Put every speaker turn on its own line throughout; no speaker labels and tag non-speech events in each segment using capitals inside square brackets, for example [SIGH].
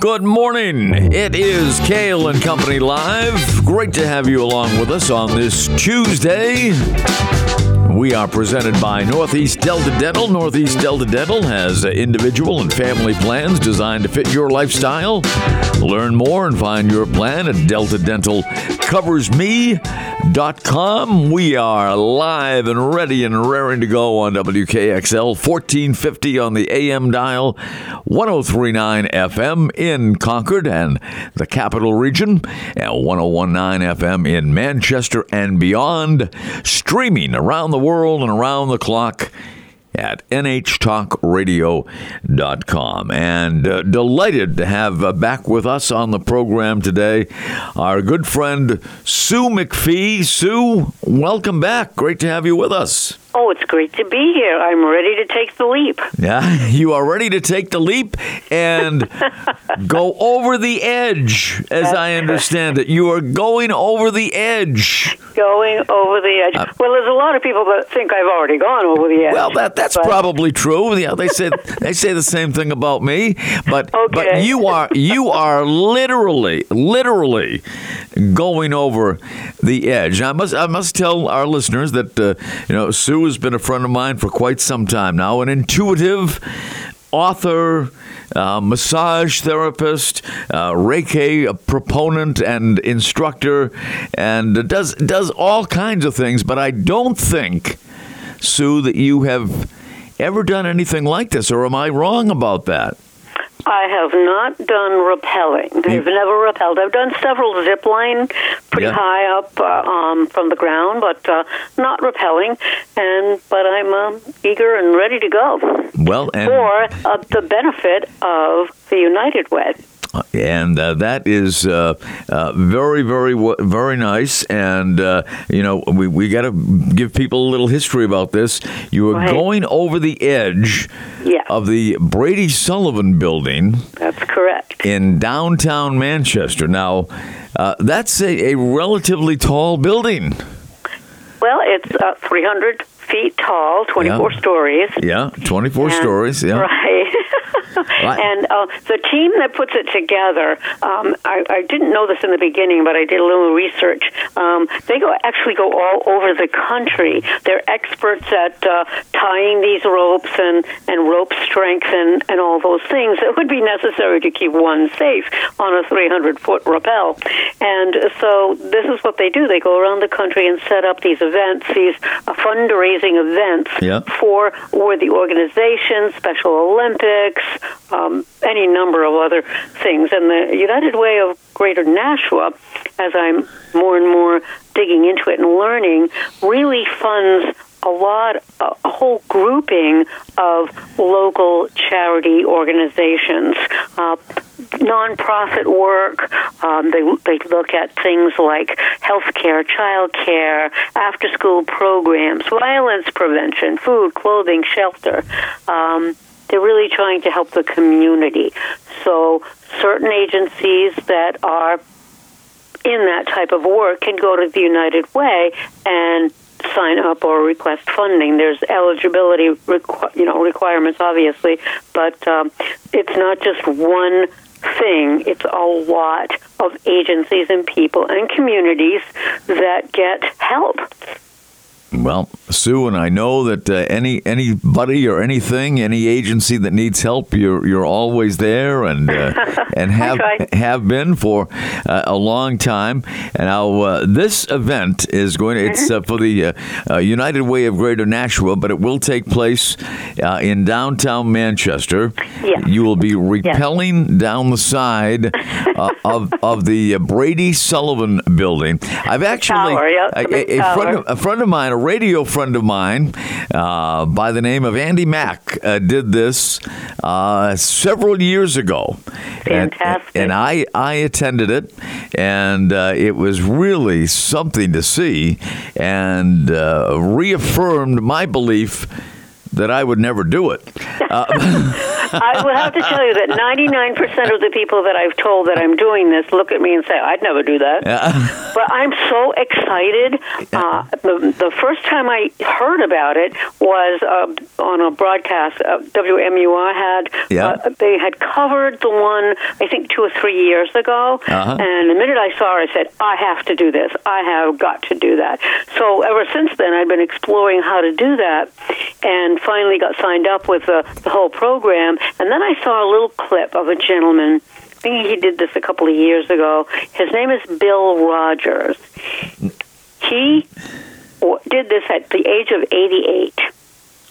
Good morning. It is Cail and Company Live. Great to have you along with us on this Tuesday. We are presented by Northeast Delta Dental. Northeast Delta Dental has individual and family plans designed to fit your lifestyle. Learn more and find your plan at deltadentalcoversme.com. We are live and ready and raring to go on WKXL 1450 on the AM dial, 1039 FM in Concord and the capital region, and 1019 FM in Manchester and beyond. Streaming around the world and around the clock at nhtalkradio.com. And uh, delighted to have uh, back with us on the program today our good friend Sue McPhee. Sue, welcome back. Great to have you with us.
Oh, it's great to be here. I'm ready to take the leap.
Yeah, [LAUGHS] you are ready to take the leap and [LAUGHS] go over the edge, as
That's
I understand it. You are going over the edge.
Going over the edge.
Uh,
well, there's a lot of people that think I've already gone over the edge.
Well, that that's
But-
probably true. Yeah, they say they say the same thing about me. But but you are you are literally literally going over the edge. I must I must tell our listeners that uh, you know Sue has been a friend of mine for quite some time now, an intuitive author. Uh, massage therapist, uh, Reiki proponent and instructor, and does does all kinds of things. But I don't think Sue, that you have ever done anything like this, or am I wrong about that?
I have not done rappelling. I've never rappelled. I've done several zip line pretty
Yeah.
high up uh, um, from the ground, but uh, not rappelling. And but I'm uh, eager and ready to go
Well, and
for uh, the benefit of the United Way.
And uh, that is uh, uh, very, very, very nice. And uh, you know, we we got to give people a little history about this. You were
Right.
going over the edge
Yeah.
of the Brady Sullivan Building
That's correct.
in downtown Manchester. Now, uh, that's a, a relatively tall building.
Well, it's uh, 300 feet tall, 24
Yeah.
stories.
Yeah, twenty-four
And-
stories. Yeah. [LAUGHS]
Right.
Right.
And uh, the team that puts it together, um, I, I didn't know this in the beginning, but I did a little research. Um, they go actually go all over the country. They're experts at uh, tying these ropes and, and rope strength and, and all those things that would be necessary to keep one safe on a 300 foot rappel. And so this is what they do. They go around the country and set up these events, these uh, fundraising events
Yeah.
for the organization Special Olympics, um, any number of other things. And the United Way of Greater Nashua, as I'm more and more digging into it and learning, really funds a lot, a whole grouping of local charity organizations. Uh, nonprofit work. Um, they they look at things like healthcare, childcare, after school programs, violence prevention, food, clothing, shelter. Um, they're really trying to help the community. So certain agencies that are in that type of work can go to the United Way and sign up or request funding. There's eligibility, requ- you know, requirements, obviously, but um, it's not just one thing. It's a lot of agencies and people and communities that get help.
Well, Sue, and I know that uh, any anybody or anything, any agency that needs help, you're you're always there, and uh, [LAUGHS] and have have been for uh, a long time. And now uh, this event is going. To, it's uh, for the uh, United Way of Greater Nashua, but it will take place uh, in downtown Manchester.
Yes.
You will be rappelling down the side uh, of of the Brady Sullivan Building. I've actually
tower, yep,
a, a- friend of, a friend of mine, radio friend of mine, uh, by the name of Andy Mack, uh, did this uh, several years ago. And-
Fantastic.
And, I, I attended it, and uh, it was really something to see and uh, reaffirmed my belief that I would never do it. Uh, [LAUGHS]
I will have to tell you that 99% of the people that I've told that I'm doing this look at me and say, I'd never do that. [LAUGHS] but I'm so excited. Uh, the, the first time I heard about it was uh, on a broadcast uh, WMUR had.
Yeah.
Uh, they had covered the one, I think, two or three years ago.
Uh-huh.
And the minute I saw it, I said, I have to do this. I have got to do that. So ever since then, I've been exploring how to do that and finally got signed up with the, the whole program. And then I saw a little clip of a gentleman. I think he did this a couple of years ago. His name is Bill Rogers. He did this at the age of 88.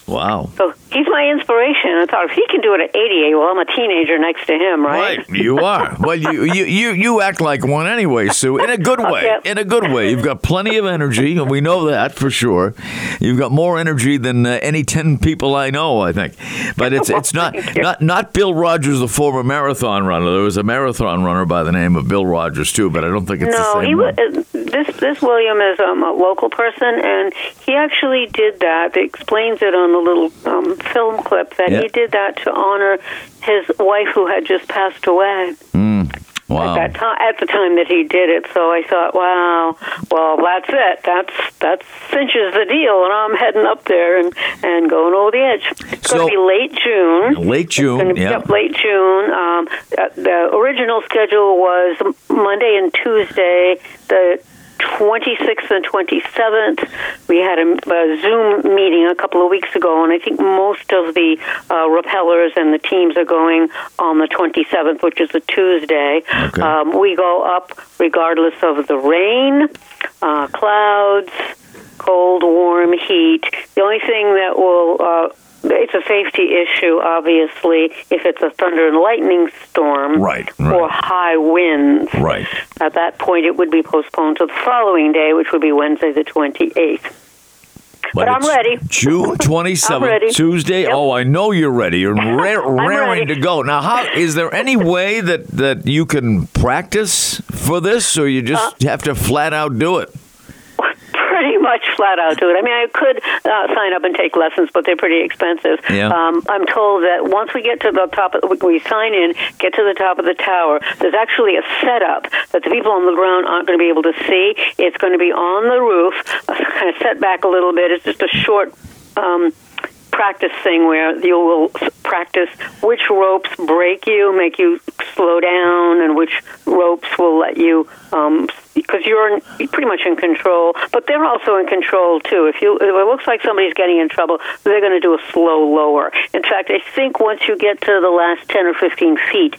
Wow.
So he's my inspiration. I thought if he can do it at 88, well, I'm a teenager next to him, right?
Right, you are. Well, you, you you you act like one anyway, Sue. In a good way.
Yep.
In a good way. You've got plenty of energy, and we know that for sure. You've got more energy than uh, any ten people I know. I think, but it's it's [LAUGHS] not not not Bill Rogers, the former marathon runner. There was a marathon runner by the name of Bill Rogers too, but I don't think it's the same.
he was. uh, This this William is um, a local person, and he actually did that. It explains it on a little um, film clip that
Yeah.
he did that to honor his wife who had just passed away
Wow.
at that time. At the time that he did it, so I thought, wow, well, that's it. That's that cinches the deal, and I'm heading up there and and going over the edge. It's
So-
going to be late June.
Late June, yeah.
late June. Um, uh, the original schedule was Monday and Tuesday, the 26th and 27th. We had a, a Zoom meeting a couple of weeks ago, and I think most of the uh, rappellers and the teams are going on the 27th, which is a Tuesday.
Okay.
Um, we go up regardless of the rain, uh, clouds, cold, warm, heat. The only thing that will uh, it's a safety issue, obviously, if it's a thunder and lightning storm
Right,
or high winds.
Right.
At that point, it would be postponed to the following day, which would be Wednesday, the 28th. But I'm ready.
June twenty seventh,
ready.
Tuesday.
Yep.
Oh, I know you're ready. You're [LAUGHS] ra- raring
ready.
to go. Now, how is there any way that that you can practice for this, or you just
Uh,
have to flat out do it?
Much flat out to it. I mean, I could uh, sign up and take lessons, but they're pretty expensive.
Yeah.
Um, I'm told that once we get to the top, of, we sign in, get to the top of the tower. There's actually a setup that the people on the ground aren't going to be able to see. It's going to be on the roof, [LAUGHS] kind of set back a little bit. It's just a short. Um, practice thing where you will practice which ropes break you, make you slow down, and which ropes will let you, um, because you're, pretty much in control. But they're also in control too. If you, if it looks like somebody's getting in trouble, they're going to do a slow lower. In fact, I think once you get to the last ten or fifteen feet.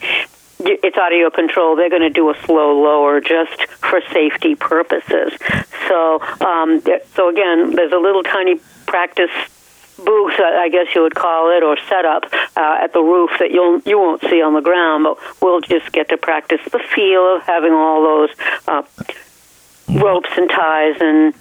It's out of your control. They're going to do a slow lower just for safety purposes. So, um, so again, there's a little tiny practice booth, I guess you would call it, or setup uh, at the roof that you'll you won't see on the ground, but we'll just get to practice the feel of having all those uh, ropes and ties and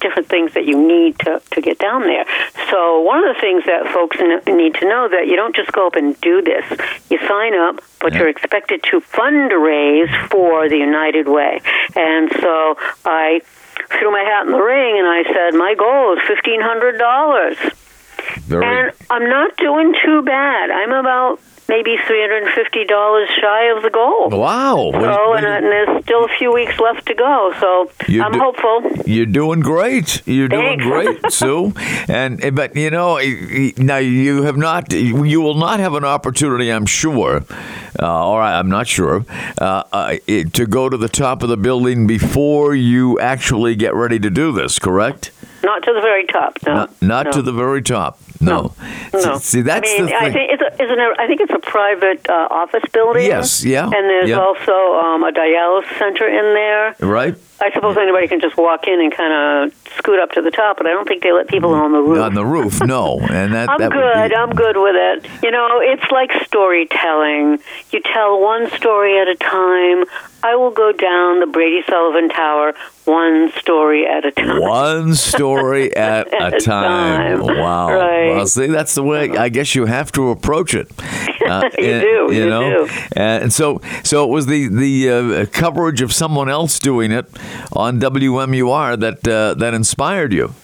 different things that you need to, to get down there. So one of the things that folks need to know that you don't just go up and do this. You sign up, but
Yeah.
you're expected to fundraise for the United Way. And so I threw my hat in the ring and I said, my goal is fifteen hundred dollars.
Very.
And I'm not doing too bad. I'm about maybe $350 shy of the goal.
wow.
So,
Well,
and, uh, and there's still a few weeks left to go. So I'm
do-
hopeful.
You're doing great. You're doing great, [LAUGHS] Sue. And eh, but you know now you have not. You will not have an opportunity, I'm sure, uh, or I'm not sure, uh, uh, eh, to go to the top of the building before you actually get ready to do this. Correct?
Not to the very top. No.
Not, not
no.
to the very top. No.
No.
See, see, that's
I mean,
the
I think it's a, isn't it, I think it's a private uh, office building.
Yes, yeah,
And there's
yeah.
also um, a dialysis center in there.
right
I suppose anybody can just walk in and kind of scoot up to the top, but I don't think they let people on the roof.
on the roof. No, [LAUGHS] and that
I'm
that
good.
be-
I'm good with it. You know, it's like storytelling. You tell one story at a time. I will go down the Brady Sullivan Tower one story at a time.
One story [LAUGHS] at a
a
time.
time.
Wow.
Right.
Well, see, that's the way I guess you have to approach it. [LAUGHS] Uh,
You
and-
do, you
know,
do.
and so so it was the the uh, coverage of someone else doing it on WMUR that uh, that inspired you.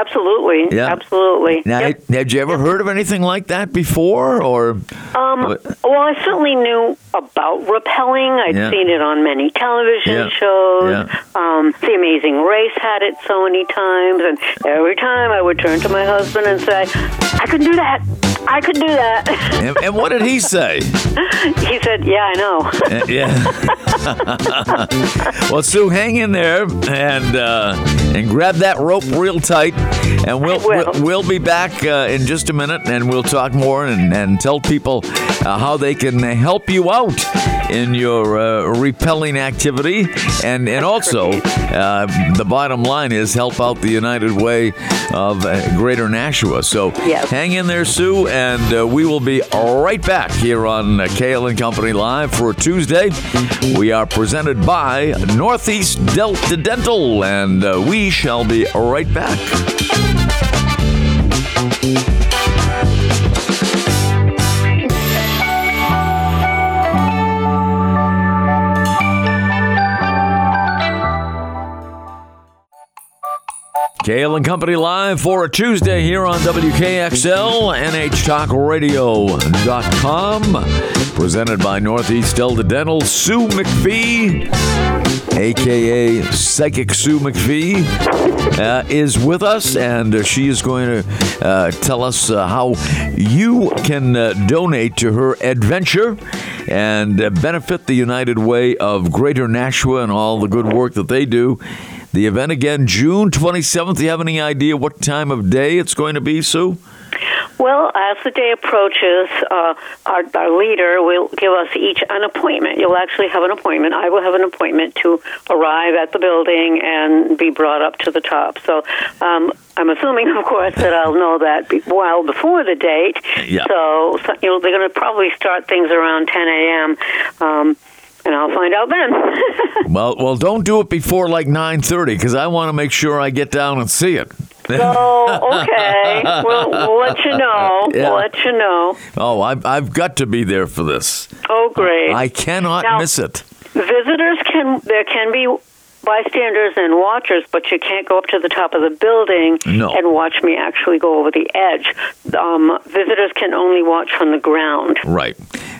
Absolutely.
Yeah.
Absolutely.
Now,
Yep.
had you ever heard of anything like that before, or?
Um, well, I certainly knew about rappelling. I'd
Yeah.
seen it on many television
Yeah.
shows.
Yeah.
Um, the Amazing Race had it so many times, and every time I would turn to my husband and say, "I could do that. I could do that."
and, and what did he say? [LAUGHS]
he said, "Yeah, I know."
Uh, yeah. [LAUGHS] well, Sue, hang in there and uh, and grab that rope real tight, and we'll we'll, we'll be back uh, in just a minute, and we'll talk more and, and tell people uh, how they can help you out in your uh, rappelling activity, and and also uh, the bottom line is help out the United Way of uh, Greater Nashua. So
Yes.
hang in there, Sue, and uh, we will be right back here on uh, Cail and Company Live for Tuesday. We are presented by Northeast Delta Dental, and uh, we shall be right back. Cail and Company live for a Tuesday here on WKXL, NHTalkRadio.com. Presented by Northeast Delta Dental, Sue McPhee, aka Psychic Sue McPhee, uh, is with us, and she is going to uh, tell us uh, how you can uh, donate to her adventure and uh, benefit the United Way of Greater Nashua and all the good work that they do. The event again, June 27th. Do you have any idea what time of day it's going to be, Sue?
Well, as the day approaches, uh, our, our leader will give us each an appointment. You'll actually have an appointment. I will have an appointment to arrive at the building and be brought up to the top. So um, I'm assuming, of course, that I'll know that be- well before the date.
Yeah.
So, so you know, they're going to probably start things around 10 a.m. Um, and I'll find out then. [LAUGHS]
Well, well, don't do it before like 9:30 because I want to make sure I get down and see it.
oh, okay. We'll, we'll let you know.
Yeah.
We'll let you know.
Oh, I've, I've got to be there for this.
Oh, great.
I cannot
Now-
miss it.
Visitors can there can be bystanders and watchers, but you can't go up to the top of the building
No.
and watch me actually go over the edge. Um, visitors can only watch from the ground.
Right.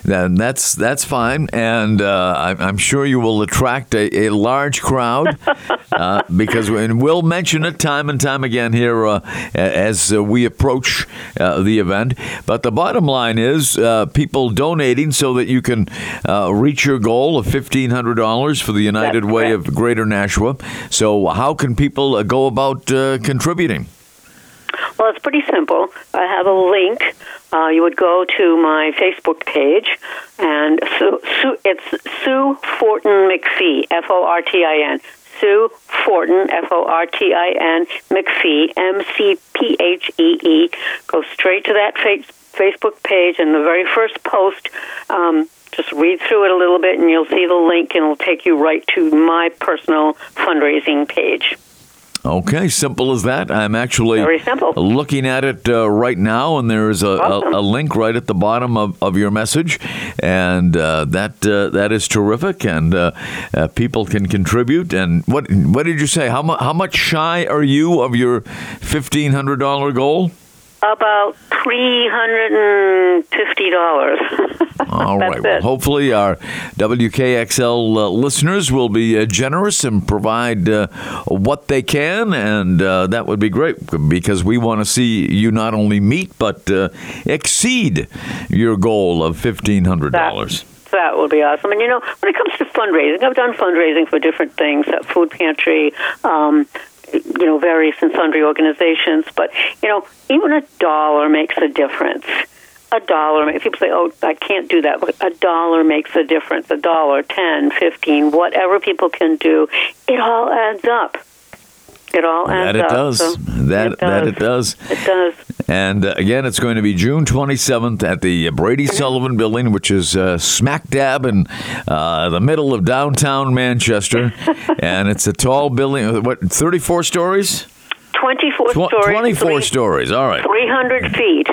Then that's that's fine, and uh, I'm, I'm sure you will attract a, a large crowd [LAUGHS] uh, because and we'll mention it time and time again here uh, as uh, we approach uh, the event. But the bottom line is uh, people donating so that you can uh, reach your goal of fifteen hundred dollars for the United
That's
Way
correct.
of Greater Nashua. So how can people uh, go about uh, contributing?
Well, it's pretty simple. I have a link. Uh, you would go to my Facebook page, and Sue, Sue, it's Sue Fortin McPhee, F O R T I N. Sue Fortin, F O R T I N, McPhee, M C P H E E. Go straight to that fa- Facebook page, and the very first post, um, just read through it a little bit, and you'll see the link, and it'll take you right to my personal fundraising page.
Okay, simple as that. I'm actually
Very simple.
looking at it uh, right now, and there is a,
Awesome.
a, a link right at the bottom of, of your message, and uh, that uh, that is terrific. And uh, uh, people can contribute. And what what did you say? How much how much shy are you of your fifteen hundred dollar goal?
About three hundred and fifty dollars. [LAUGHS]
All right. Well,
it.
hopefully our WKXL uh, listeners will be uh, generous and provide uh, what they can, and uh, that would be great because we want to see you not only meet but uh, exceed your goal of fifteen hundred dollars.
That would be awesome. And you know, when it comes to fundraising, I've done fundraising for different things, at food pantry, um, you know, various and sundry organizations. But you know, even a dollar makes a difference. A dollar. ma- People say, "Oh, I can't do that," but a dollar makes a difference. A dollar, ten, fifteen, whatever people can do, it all adds up. It all adds
That it
up.
does.
So
That
it
that
does.
it does.
It does.
And uh, again, it's going to be June 27th at the Brady Sullivan Building, which is uh, smack dab in uh, the middle of downtown Manchester. [LAUGHS] and it's a tall building. uh, What, 34 stories?
Twenty-four
Tw-
stories.
24
three-
stories. All right.
300 feet.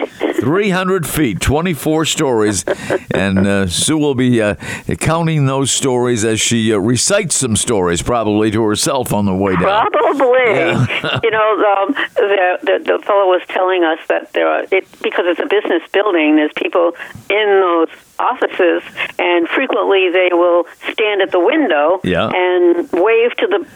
300 feet, 24 stories. [LAUGHS] And uh, Sue will be uh, counting those stories as she uh, recites some stories, probably to herself on the way down.
Probably. [LAUGHS] [LAUGHS] you know, um, the, the, the fellow was telling us that there are, it, because it's a business building, there's people in those offices, and frequently they will stand at the window
Yeah.
and wave to the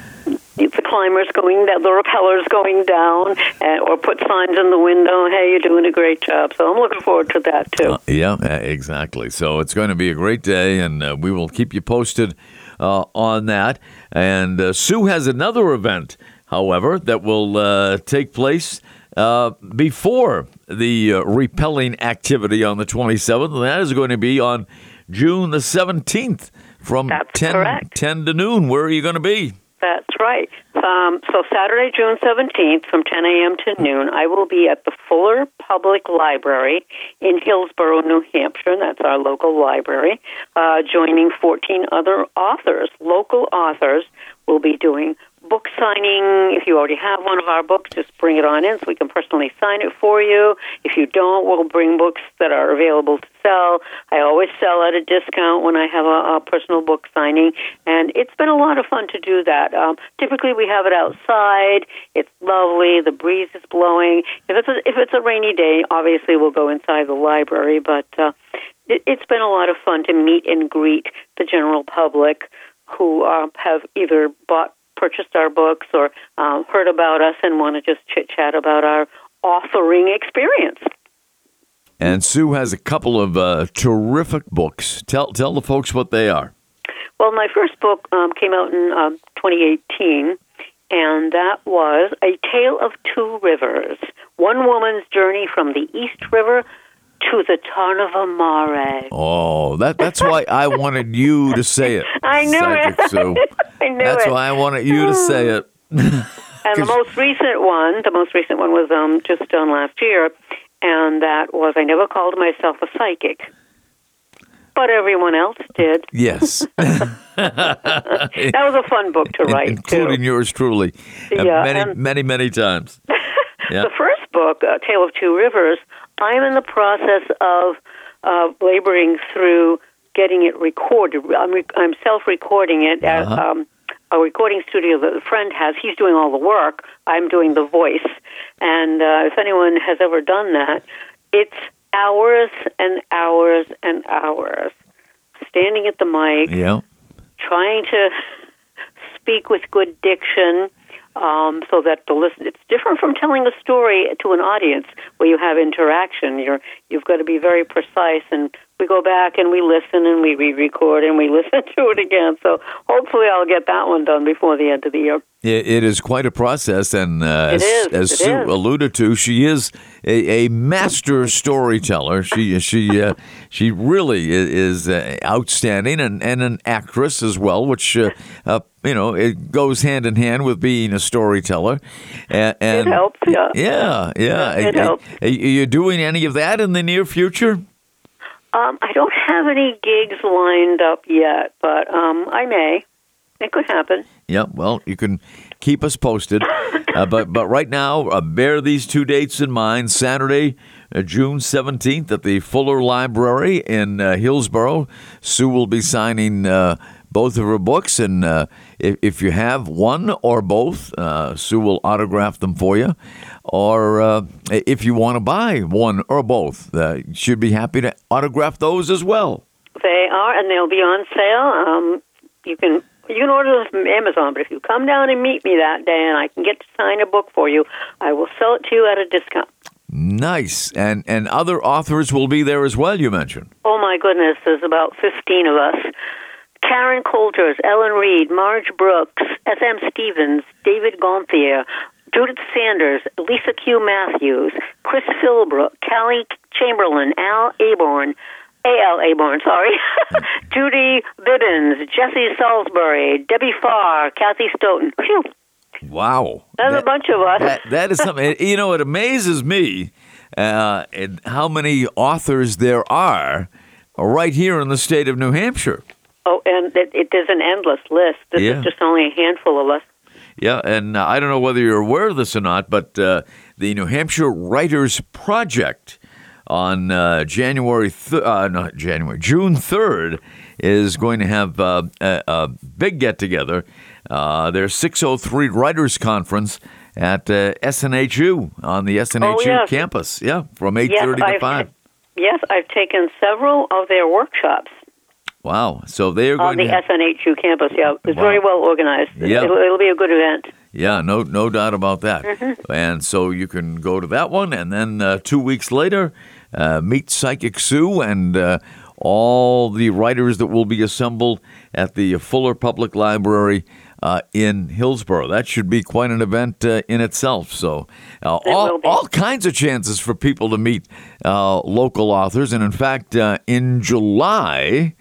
the climbers going down, the rappellers going down, uh, or put signs in the window. Hey, you're doing a great job. So I'm looking forward to that too.
Yeah, uh, exactly. So it's going to be a great day, and uh, we will keep you posted uh, on that. And uh, Sue has another event, however, that will uh, take place uh, before the uh, rappelling activity on the 27th. And that is going to be on June the 17th from
That's
10,
correct.
10 to noon. Where are you going to be?
That's right. Um, so Saturday, June 17th, from 10 a.m. to noon, I will be at the Fuller Public Library in Hillsborough, New Hampshire. That's our local library. Uh, joining 14 other authors, local authors, will be doing book signing. If you already have one of our books, just bring it on in so we can personally sign it for you. If you don't, we'll bring books that are available to sell. I always sell at a discount when I have a, a personal book signing, and it's been a lot of fun to do that. Um, typically, we have it outside. It's lovely. The breeze is blowing. If it's a, if it's a rainy day, obviously we'll go inside the library, but. Uh, it, it's been a lot of fun to meet and greet the general public who uh, have either bought purchased our books or um, heard about us and want to just chit chat about our authoring experience.
And Sue has a couple of uh, terrific books. Tell tell the folks what they are.
Well, my first book um, came out in um, 2018, and that was A Tale of Two Rivers One Woman's Journey from the East River to the town of Amare.
Oh, that that's why I wanted you to say it. [LAUGHS]
I knew
Psychic
it. [LAUGHS] I knew
That's
it.
why I wanted you to say it. [SIGHS]
And the most recent one, the most recent one was um, just done last year, and that was I never called myself a psychic, but everyone else did.
Yes, [LAUGHS]
That was a fun book to write
including
too.
yours truly, uh,
Yeah,
many,
and-
many, many times. Yeah.
The first book, uh, Tale of Two Rivers, I'm in the process of uh, laboring through getting it recorded. I'm, re- I'm self-recording it at
Uh-huh.
um, a recording studio that a friend has. He's doing all the work. I'm doing the voice. And uh, if anyone has ever done that, it's hours and hours and hours standing at the mic,
Yeah,
trying to [LAUGHS] speak with good diction um, so that the listen it's different from telling a story to an audience where you have interaction you're you've got to be very precise and we go back and we listen and we re-record and we [LAUGHS] listen to it again so hopefully I'll get that one done before the end of the year
it, it is quite a process, and uh, as, as Sue
is.
alluded to, she is a, a master storyteller. She she uh, she really is uh, outstanding, and, and an actress as well, which. You know, it goes hand in hand with being a storyteller. And, and
helps, yeah.
Yeah, yeah.
It
Are-
helps.
Are you doing any of that in the near future?
um, I don't have any gigs lined up yet but um, I may it could happen
Yeah, well, you can keep us posted. [LAUGHS] Uh, but but right now, uh, bear these two dates in mind. Saturday, uh, June 17th at the Fuller Library in uh, Hillsborough. Sue will be signing uh, both of her books. And uh, if, if you have one or both, uh, Sue will autograph them for you. Or uh, if you want to buy one or both, uh, she'd be happy to autograph those as well.
They are, and they'll be on sale. Um, you can you can order them from Amazon, but if you come down and meet me that day, and I can get to sign a book for you, I will sell it to you at a discount.
Nice. And, and other authors will be there as well, you mentioned.
Oh my goodness, there's about fifteen of us. Karen Coulters, Ellen Reed, Marge Brooks, S.M. Stevens, David Gonthier, Judith Sanders, Lisa Q. Matthews, Chris Philbrook, Callie Chamberlain, Al Aborn, A.L. Aborn, sorry, [LAUGHS] Judy Bibbins, Jesse Salisbury, Debbie Farr, Kathy Stoughton. Phew,
Wow.
there's
That-
a bunch of us.
that, that is something. You know, it amazes me uh, and how many authors there are right here in the state of New Hampshire.
Oh, and it, it, there's an endless list. This
Yeah.
is just only a handful of us.
Yeah, and uh, I don't know whether you're aware of this or not, but uh, the New Hampshire Writers Project on uh, January, th- uh, not January, June 3rd is going to have uh, a, a big get together. Uh, their 603 Writers Conference at uh, SNHU on the SNHU
Oh, yes.
campus. Yeah, from 8:30
Yes,
to
I've-
5.
Yes, I've taken several of their workshops
Wow. So they are going on
the
to
SNHU campus. Yeah, it's
Wow.
very well organized.
Yeah.
It'll, it'll be a good event.
Yeah, no, no doubt about that.
Mm-hmm.
And so you can go to that one, and then uh, two weeks later, uh, meet Psychic Sue and uh, all the writers that will be assembled at the Fuller Public Library uh, in Hillsborough. That should be quite an event uh, in itself. So, uh,
It
all, all kinds of chances for people to meet uh, local authors. And in fact, uh, in July,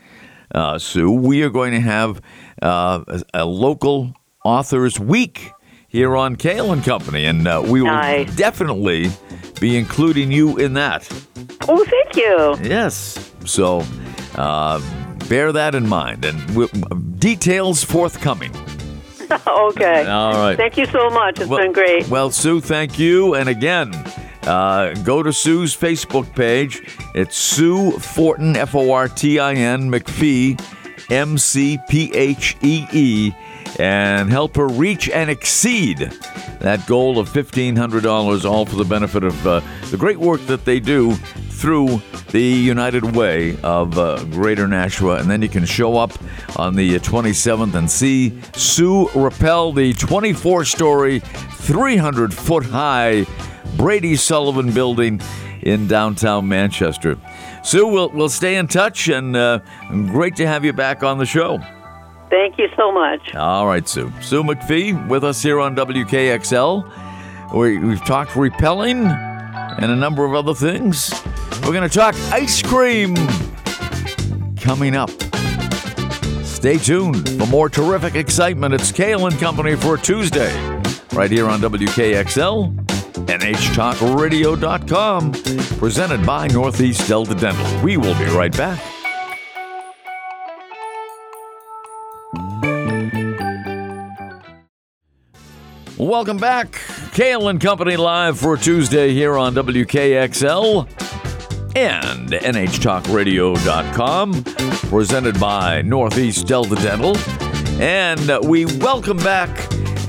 uh, Sue, we are going to have uh, a, a local authors week here on Cail and Company, and uh, we will
Nice.
definitely be including you in that.
Oh, thank you.
Yes, so uh, bear that in mind, and we, details forthcoming. [LAUGHS]
okay.
All right.
Thank you so much. It's
Well-
been great.
Well, Sue, thank you. And again, uh, go to Sue's Facebook page. It's Sue Fortin, F O R T I N, McPhee, M C P H E E, and help her reach and exceed that goal of $1,500, all for the benefit of uh, the great work that they do through the United Way of uh, Greater Nashua. And then you can show up on the 27th and see Sue Rappel, the 24 story, 300 foot high Brady Sullivan building in downtown Manchester. Sue, we'll, we'll stay in touch and uh, great to have you back on the show.
Thank you so much.
All right, Sue. Sue McPhee with us here on WKXL. We, we've talked rappelling and a number of other things. We're going to talk ice cream coming up. Stay tuned for more terrific excitement. It's Cail and Company for Tuesday, right here on WKXL, NHTalkRadio.com, presented by Northeast Delta Dental. We will be right back. Welcome back. Cail and Company live for Tuesday here on WKXL and NHTalkRadio.com, presented by Northeast Delta Dental. And we welcome back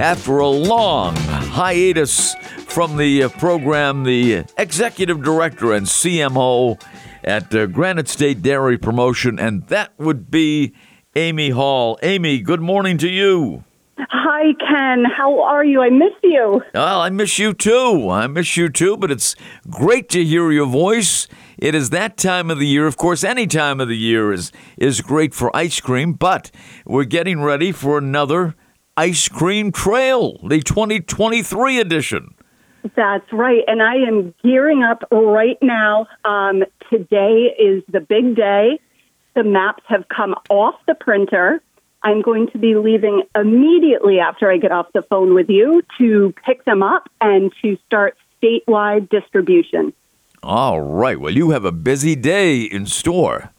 after a long hiatus from the uh, program the executive director and CMO at uh, Granite State Dairy Promotion, and that would be Amy Hall. Amy, good morning to you.
Hi, Ken. How are you? I miss you.
Well, I miss you too. I miss you too, but it's great to hear your voice. It is that time of the year. Of course, any time of the year is is great for ice cream, but we're getting ready for another ice cream trail, the 2023 edition.
That's right. And I am gearing up right now. Um, today is the big day. The maps have come off the printer. I'm going to be leaving immediately after I get off the phone with you to pick them up and to start statewide distribution.
All right. Well, you have a busy day in store.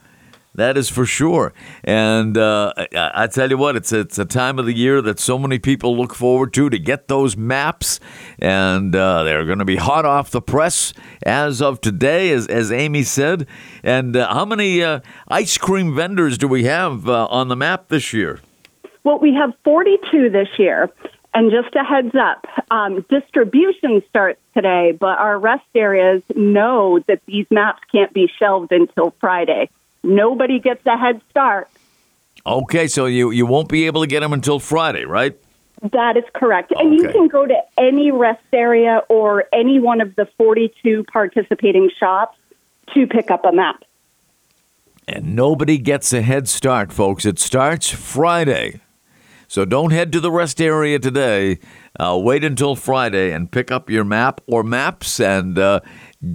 That is for sure. And uh, I, tell you what, it's it's a time of the year that so many people look forward to to get those maps, and uh, they're going to be hot off the press as of today, as as Amy said. And uh, how many uh, ice cream vendors do we have uh, on the map this year?
Well, we have 42 this year. And just a heads up, um, distribution starts today, but our rest areas know that these maps can't be shelved until Friday. Nobody gets a head start.
Okay, so you you won't be able to get them until Friday, right?
That is correct. And you can go to any rest area or any one of the 42 participating shops to pick up a map.
And nobody gets a head start, folks. It starts Friday. So don't head to the rest area today. Uh, wait until Friday and pick up your map or maps and uh,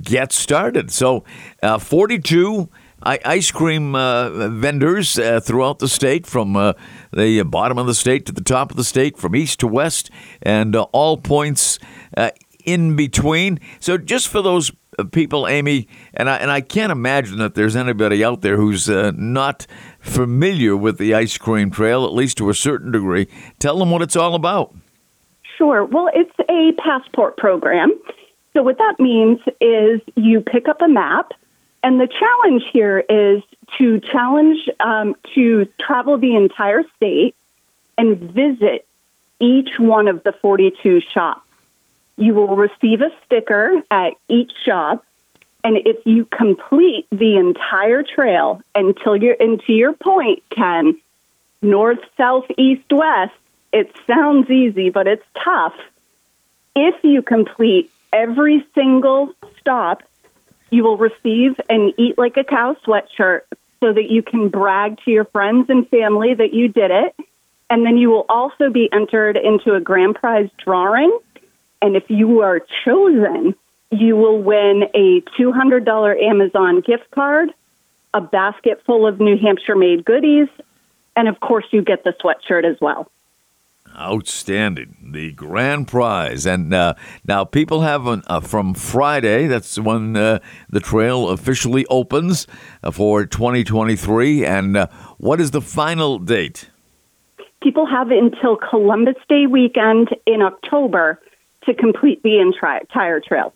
get started. So, uh, 42 i- ice cream uh, vendors uh, throughout the state, from uh, the bottom of the state to the top of the state, from east to west, and uh, all points uh, in between. So, just for those uh, people, Amy, and I, and I can't imagine that there's anybody out there who's not familiar with the ice cream trail, at least to a certain degree. Tell them what it's all about.
Sure. Well, it's a passport program. So, what that means is you pick up a map, and the challenge here is to challenge um, to travel the entire state and visit each one of the 42 shops. You will receive a sticker at each shop, and if you complete the entire trail until you're into your point, Ken, north, south, east, west, it sounds easy, but it's tough. If you complete every single stop, you will receive an Eat Like a Cow sweatshirt so that you can brag to your friends and family that you did it. And then you will also be entered into a grand prize drawing. And if you are chosen, you will win a $200 Amazon gift card, a basket full of New Hampshire made goodies, and of course, you get the sweatshirt as well.
Outstanding. The grand prize. And uh, now people have an, uh, from Friday, that's when uh, the trail officially opens uh, for 2023. And uh, what is the final date?
People have until Columbus Day weekend in October to complete the entire trail.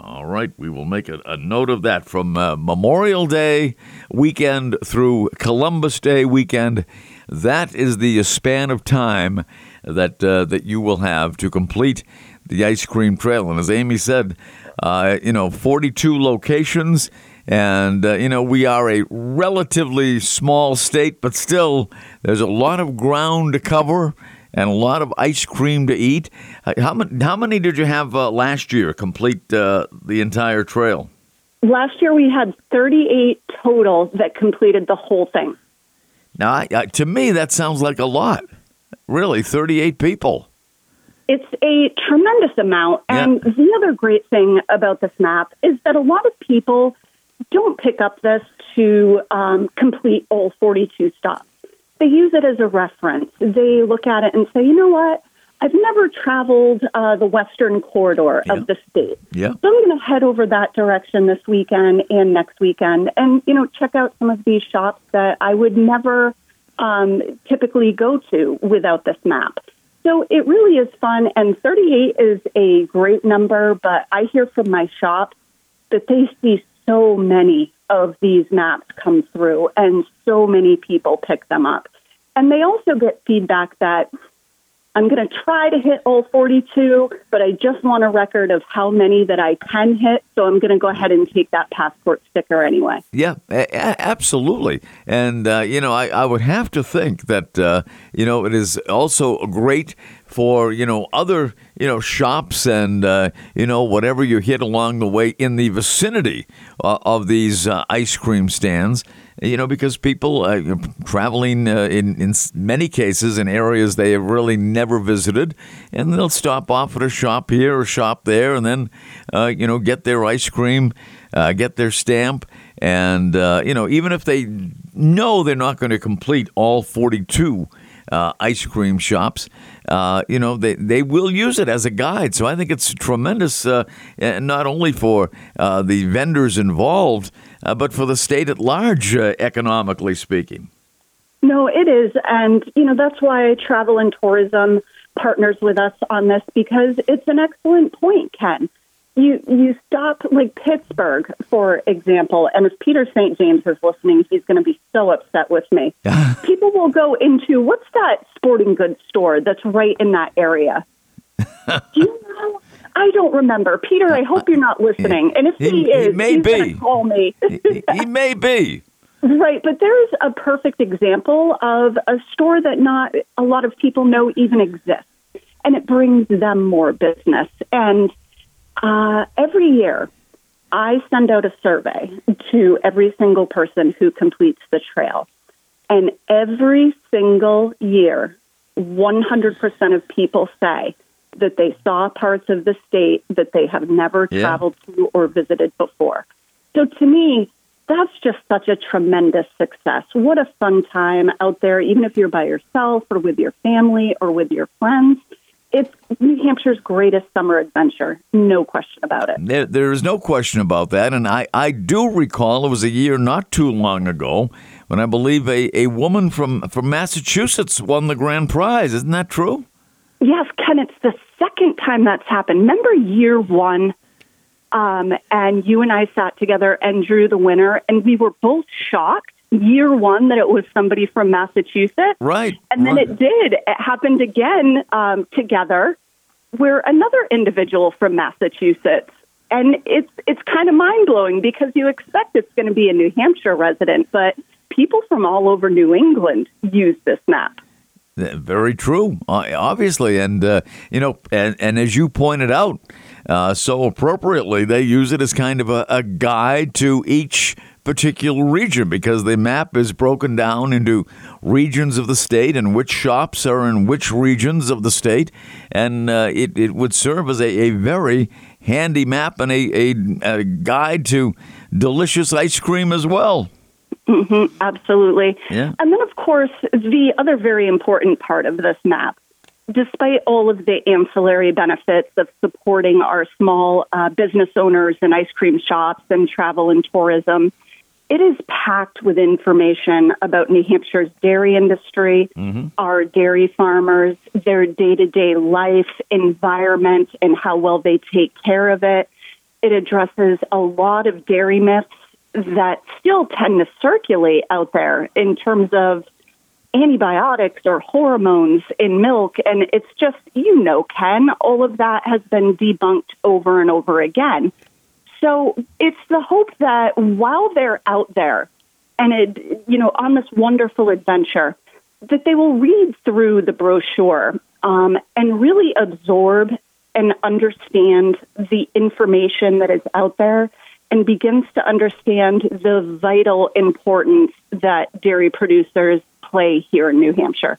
All right, we will make a, a note of that from uh, Memorial Day weekend through Columbus Day weekend. That is the span of time that uh, that you will have to complete the ice cream trail. And as Amy said, uh, you know, 42 locations. And, uh, you know, we are a relatively small state, but still, there's a lot of ground to cover and a lot of ice cream to eat. Uh, how, many, how many did you have uh, last year complete uh, the entire trail?
Last year, we had 38 total that completed the whole thing.
Now, I, I, to me, that sounds like a lot. Really, 38 people.
It's a tremendous amount. And the other great thing about this map is that a lot of people don't pick up this to um, complete all 42 stops. They use it as a reference. They look at it and say, you know what? I've never traveled uh, the western corridor yeah. of the state.
Yeah.
So I'm going to head over that direction this weekend and next weekend and, you know, check out some of these shops that I would never um, typically go to without this map. So it really is fun, and 38 is a great number, but I hear from my shop that they see so many of these maps come through, and so many people pick them up. And they also get feedback that I'm going to try to hit all 42, but I just want a record of how many that I can hit. So I'm going to go ahead and take that passport sticker anyway.
Yeah, a- absolutely. And, uh, you know, I, I, would have to think that, uh, you know, it is also great for, you know, other, you know, shops and, uh, you know, whatever you hit along the way in the vicinity uh, of these uh, ice cream stands you know, because people uh, traveling uh, in in many cases in areas they have really never visited, and they'll stop off at a shop here or shop there, and then uh, you know get their ice cream, uh, get their stamp, and uh, you know even if they know they're not going to complete all forty two. Uh, ice cream shops, you know, they, they will use it as a guide. So I think it's tremendous, not only for the vendors involved, uh, but for the state at large, uh, economically speaking.
No, it is. And, you know, that's why travel and tourism partners with us on this because it's an excellent point, Ken. You, you stop like Pittsburg, for example, and if Peter St. James is listening, he's going to be so upset with me. [LAUGHS] People will go into what's that sporting goods store that's right in that area? [LAUGHS] Do you know? I don't remember. Peter, I hope you're not [LAUGHS] listening. And if he, he is,
he may
he's
be.
call me.
he, he may be.
Right, but there's a perfect example of a store that not a lot of people know even exists, and it brings them more business. And uh, every year, I send out a survey to every single person who completes the trail, and every single year, 100% of people say that they saw parts of the state that they have never yeah. traveled to or visited before. So to me, that's just such a tremendous success. What a fun time out there, even if you're by yourself or with your family or with your friends. It's New Hampshire's greatest summer adventure, no question about it.
There, there is no question about that. And I, I do recall it was a year not too long ago when I believe a, a woman from, from Massachusetts won the grand prize. Isn't that true?
Yes, Ken, it's the second time that's happened. Remember year one Um, and you and I sat together and drew the winner, and we were both shocked year one that it was somebody from Massachusetts.
Right.
And then
right.
it did. It happened again um, together where another individual from Massachusetts. And it's it's kind of mind blowing because you expect it's going to be a New Hampshire resident, but people from all over New England use this map.
Very true, obviously, and uh, you know, and, and as you pointed out uh, so appropriately, they use it as kind of a, a guide to each particular region because the map is broken down into regions of the state and which shops are in which regions of the state. And uh, it, it would serve as a, a very handy map and a, a, a, guide to delicious ice cream as well.
Mm-hmm, absolutely.
Yeah.
And then, of course, the other very important part of this map despite all of the ancillary benefits of supporting our small uh, business owners and ice cream shops and travel and tourism, it is packed with information about New Hampshire's dairy industry, mm-hmm. our dairy farmers, their day to day life, environment, and how well they take care of it. It addresses a lot of dairy myths that still tend to circulate out there in terms of antibiotics or hormones in milk. And it's just, you know, Ken, all of that has been debunked over and over again. So it's the hope that while they're out there and it, you know, on this wonderful adventure, that they will read through the brochure um, and really absorb and understand the information that is out there and begins to understand the vital importance that dairy producers play here in New Hampshire.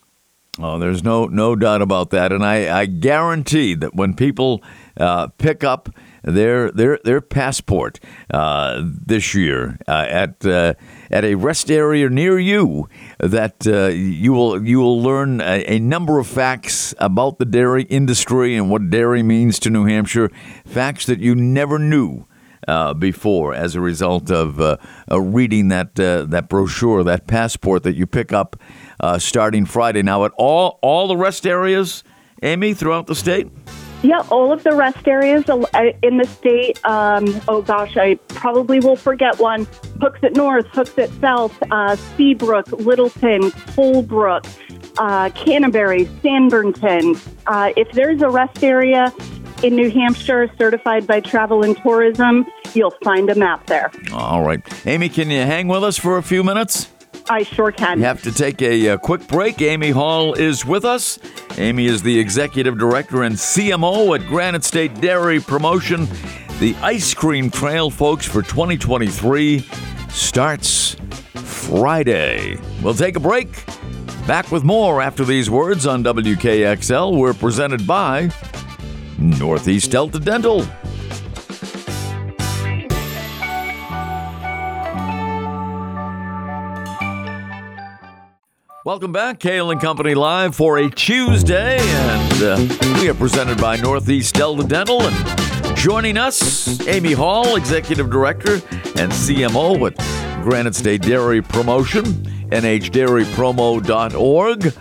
Oh, there's no no doubt about that, and I, I guarantee that when people uh, pick up their their their passport uh, this year uh, at uh, at a rest area near you, that uh, you will you will learn a, a, number of facts about the dairy industry and what dairy means to New Hampshire, facts that you never knew. Uh, before, as a result of reading that that brochure, that passport that you pick up starting Friday. Now, at all all the rest areas, Amy, throughout the state.
Yeah, all of the rest areas uh, in the state. Um, oh gosh, I probably will forget one. Hooksett North, Hooksett South, uh, Seabrook, Littleton, Colebrook, uh, Canterbury, Sanbornton. Uh, if there's a rest area in New Hampshire certified by Travel and Tourism, you'll find a map there.
All right. Amy, can you hang with us for a few minutes?
I sure can.
We have to take a, a, uh, quick break. Amy Hall is with us. Amy is the executive director and CMO at Granite State Dairy Promotion. The ice cream trail, folks, for 2023 starts Friday. We'll take a break. Back with more after these words on WKXL. We're presented by Northeast Delta Dental. Welcome back, Cail and Company Live for a Tuesday, and uh, we are presented by Northeast Delta Dental. And joining us, Amy Hall, Executive Director and CMO at Granite State Dairy Promotion, nhdairypromo.org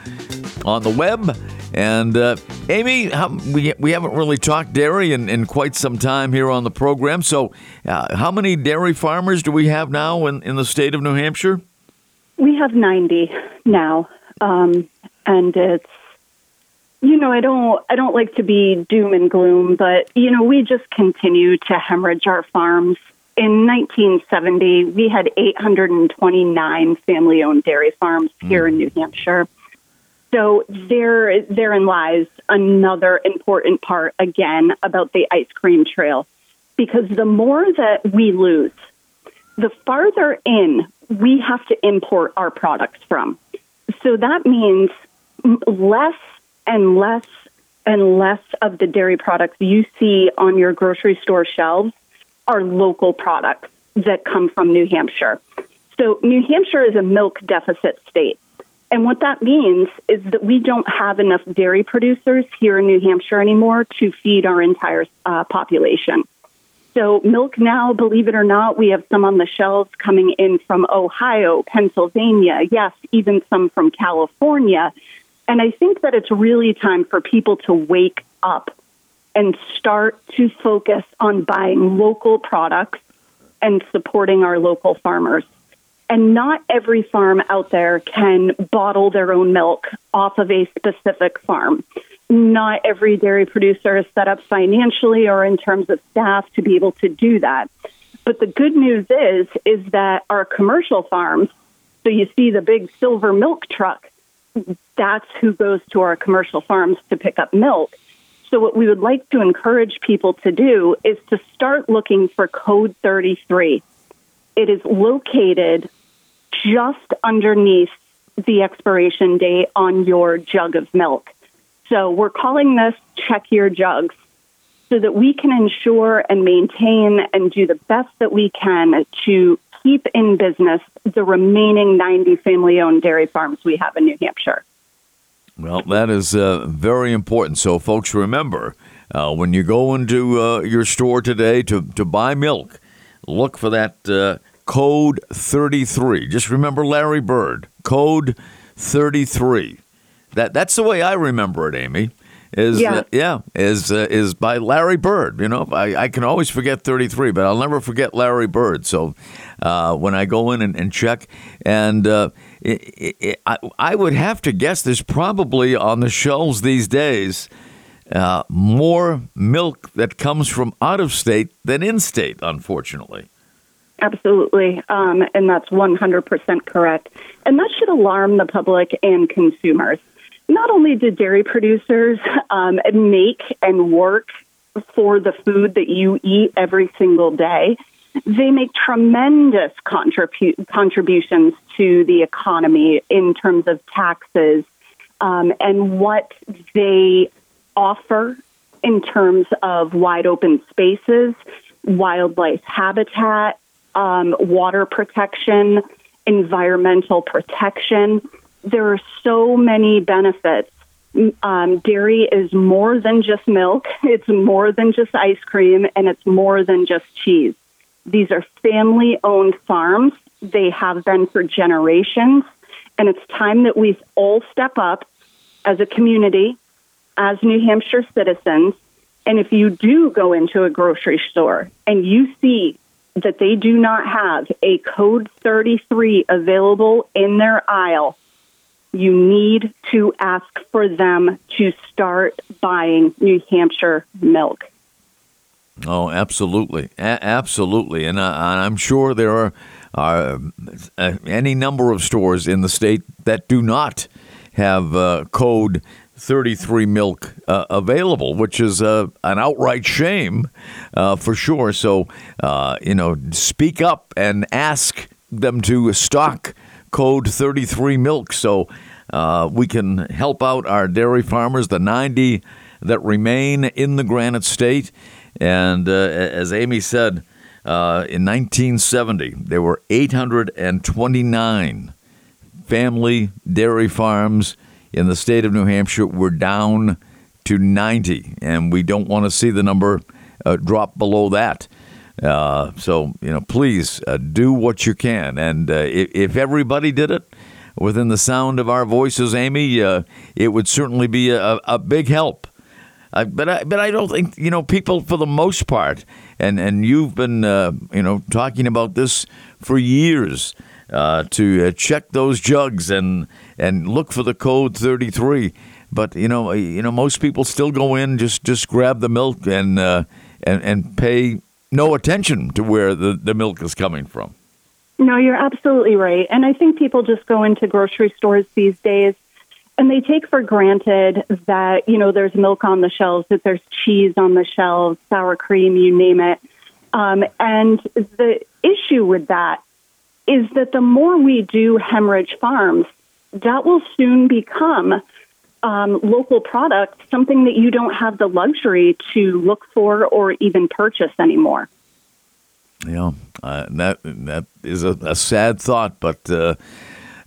on the web. And uh, Amy, how, we, we haven't really talked dairy in, in quite some time here on the program. So, uh, how many dairy farmers do we have now in, in the state of New Hampshire?
We have 90 now. Um, and it's, you know, I don't, I don't like to be doom and gloom, but, you know, we just continue to hemorrhage our farms. In 1970, we had 829 family owned dairy farms mm. here in New Hampshire. So there, therein lies another important part again about the ice cream trail, because the more that we lose, the farther in we have to import our products from. So that means less and less and less of the dairy products you see on your grocery store shelves are local products that come from New Hampshire. So New Hampshire is a milk deficit state. And what that means is that we don't have enough dairy producers here in New Hampshire anymore to feed our entire uh, population. So, milk now, believe it or not, we have some on the shelves coming in from Ohio, Pennsylvania, yes, even some from California. And I think that it's really time for people to wake up and start to focus on buying local products and supporting our local farmers. And not every farm out there can bottle their own milk off of a specific farm. Not every dairy producer is set up financially or in terms of staff to be able to do that. But the good news is is that our commercial farms, so you see the big silver milk truck, that's who goes to our commercial farms to pick up milk. So what we would like to encourage people to do is to start looking for code 33. It is located just underneath the expiration date on your jug of milk. So we're calling this check your jugs so that we can ensure and maintain and do the best that we can to keep in business the remaining 90 family owned dairy farms we have in New Hampshire.
Well, that is uh, very important. So, folks, remember uh, when you go into uh, your store today to, to buy milk, look for that uh, code 33. Just remember Larry Bird, code 33. That, that's the way I remember it, Amy is
yeah,
uh, yeah is uh, is by Larry Bird. You know, I, I can always forget 33, but I'll never forget Larry Bird. So uh, when I go in and, and check, and uh, it, it, I, I would have to guess there's probably on the shelves these days uh, more milk that comes from out of state than in state, unfortunately.
Absolutely. Um, and that's 100% correct. And that should alarm the public and consumers not only do dairy producers um, make and work for the food that you eat every single day, they make tremendous contribu- contributions to the economy in terms of taxes um, and what they offer in terms of wide open spaces, wildlife habitat, um, water protection, environmental protection there are so many benefits. Um, dairy is more than just milk, [LAUGHS] it's more than just ice cream, and it's more than just cheese. These are family owned farms. They have been for generations. And it's time that we all step up as a community, as New Hampshire citizens. And if you do go into a grocery store and you see that they do not have a code 33 available in their aisle, you need to ask for them to start buying New Hampshire milk.
Oh, absolutely, A- absolutely, and, uh, I'm sure there are, are uh, any number of stores in the state that do not have uh, code 33 milk uh, available, which is uh, an outright shame uh, for sure. So, you know, speak up and ask them to stock code 33 milk so uh, we can help out our dairy farmers, the 90 that remain in the Granite State. And uh, as Amy said, uh, in 1970, there were 829 family dairy farms in the state of New Hampshire. We're down to 90, and we don't want to see the number uh, drop below that. Uh, so, you know, please uh, do what you can. And uh, if, if, everybody did it within the sound of our voices, Amy, uh, it would certainly be a, a big help. Uh, but I, but I don't think you know people for the most part, and and you've been uh, you know talking about this for years to check those jugs and and look for the code thirty three. But you know you know most people still go in just just grab the milk and and and pay no attention to where the, the milk is coming from.
No, you're absolutely right. And I think people just go into grocery stores these days and they take for granted that, you know, there's milk on the shelves, that there's cheese on the shelves, sour cream, you name it. Um, and the issue with that is that the more we do hemorrhage farms, that will soon become um, local product, something that you don't have the luxury to look for or even purchase anymore.
Yeah, uh, that that is a, a sad thought, but uh,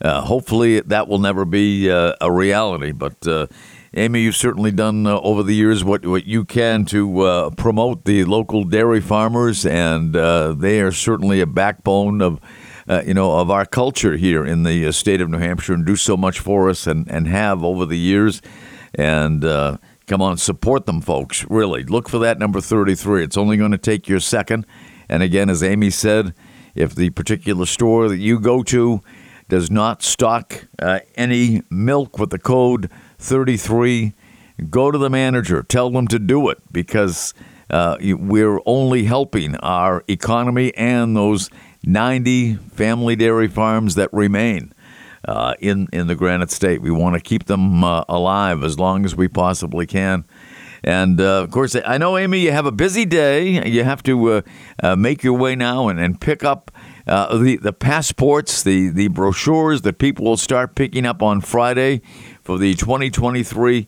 uh, hopefully that will never be uh, a reality. But uh, Amy, you've certainly done uh, over the years what what you can to promote the local dairy farmers, and they are certainly a backbone of uh, you know, of our culture here in the uh, state of New Hampshire and do so much for us and, and have over the years. And uh, Come on, support them, folks. Really, look for that number 33. It's only going to take your second. And again, as Amy said, if the particular store that you go to does not stock uh, any milk with the code 33, go to the manager. Tell them to do it because uh, we're only helping our economy and those 90 family dairy farms that remain. Uh, in in the Granite State, we want to keep them uh, alive as long as we possibly can. And uh, of course, I know, Amy, you have a busy day. You have to uh, uh, make your way now and, and pick up uh, the, the passports, the, the brochures that people will start picking up on Friday for the 2023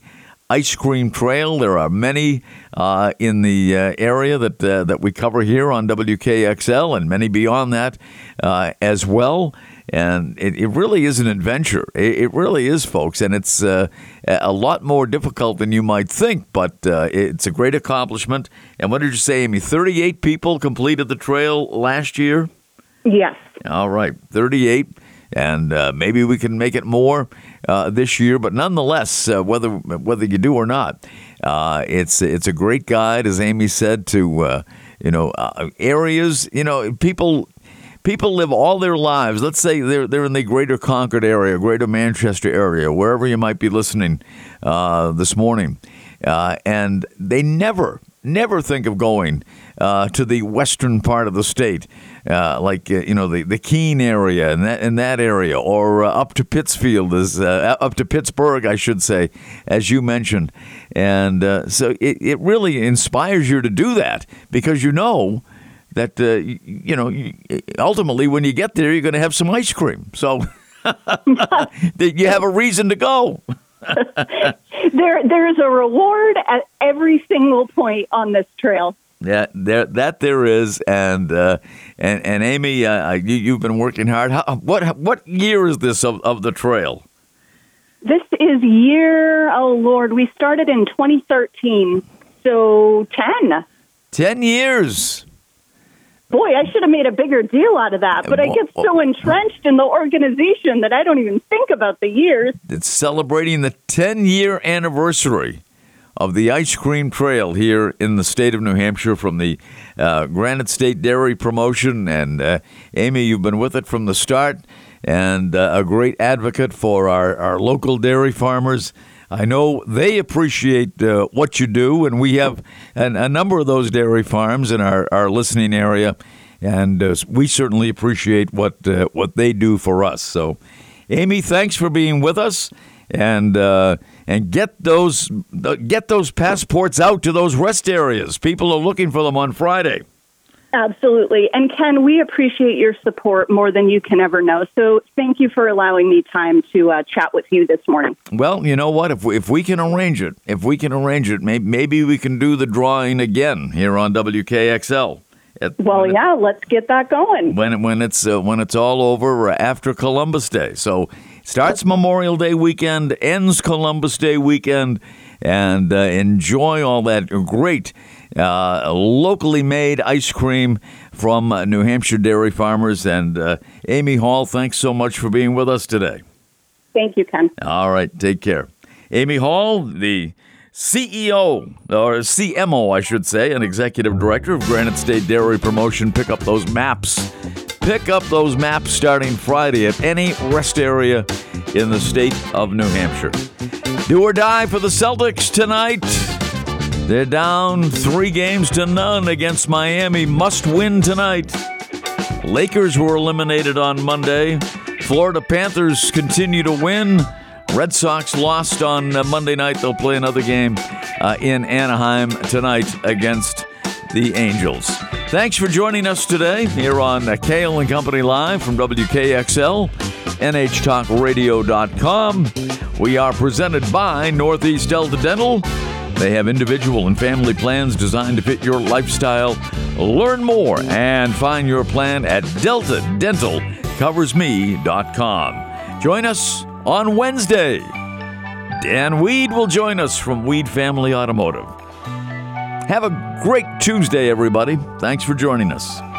Ice Cream Trail. There are many uh, in the uh, area that uh, that we cover here on WKXL, and many beyond that uh, as well. And it, it, really is an adventure. It, it really is, folks, and it's uh, a lot more difficult than you might think. But uh, it's a great accomplishment. And what did you say, Amy? Thirty-eight people completed the trail last year.
Yes.
All right, 38, and uh, maybe we can make it more uh, this year. But nonetheless, uh, whether whether you do or not, uh, it's it's a great guide, as Amy said, to uh, you know uh, areas. You know, people people live all their lives. Let's say they're they're in the Greater Concord area, Greater Manchester area, wherever you might be listening this morning, and they never never think of going to the western part of the state, uh, like uh, you know the, the Keene area and that in that area, or uh, up to Pittsfield, as uh, up to Pittsburg, I should say, as you mentioned, and uh, so it, it really inspires you to do that because you know that you, you know ultimately when you get there you're going to have some ice cream, so [LAUGHS] you have a reason to go. [LAUGHS]
there, there's a reward at every single point on this trail.
Yeah, there that there is, and uh, and and Amy, uh, you, have been working hard. How, what what year is this of, of the trail?
This is year. Oh Lord, we started in 2013, so ten.
Ten years.
Boy, I should have made a bigger deal out of that, but I get so entrenched in the organization that I don't even think about the years.
It's celebrating the 10 year anniversary of the ice cream trail here in the state of New Hampshire from the uh, Granite State Dairy Promotion. And uh, Amy, you've been with it from the start and uh, a great advocate for our, our local dairy farmers. I know they appreciate uh, what you do, and we have an, a number of those dairy farms in our, our listening area, and uh, we certainly appreciate what uh, what they do for us. So, Amy, thanks for being with us, and and get those get those passports out to those rest areas. People are looking for them on Friday.
Absolutely. And Ken, we appreciate your support more than you can ever know. So thank you for allowing me time to uh, chat with you this morning.
Well, you know what? If we, if we can arrange it, if we can arrange it, maybe, maybe we can do the drawing again here on WKXL.
At, well, yeah, let's get that going.
When when it's uh, when it's all over uh, after Columbus Day. So starts Memorial Day weekend, ends Columbus Day weekend, and uh, enjoy all that great uh, locally made ice cream from uh, New Hampshire dairy farmers. And uh, Amy Hall, thanks so much for being with us today.
Thank you, Ken.
All right, take care. Amy Hall, the CEO, or CMO, I should say, an executive director of Granite State Dairy Promotion. Pick up those maps. Pick up those maps starting Friday at any rest area in the state of New Hampshire. Do or die for the Celtics tonight. They're down three games to none against Miami. Must win tonight. Lakers were eliminated on Monday. Florida Panthers continue to win. Red Sox lost on uh, Monday night. They'll play another game uh, in Anaheim tonight against the Angels. Thanks for joining us today here on Cail and Company Live from WKXL, NHTalkRadio.com. We are presented by Northeast Delta Dental. They have individual and family plans designed to fit your lifestyle. Learn more and find your plan at deltadentalcoversme.com. Join us on Wednesday. Dan Weed will join us from Weed Family Automotive. Have a great Tuesday, everybody. Thanks for joining us.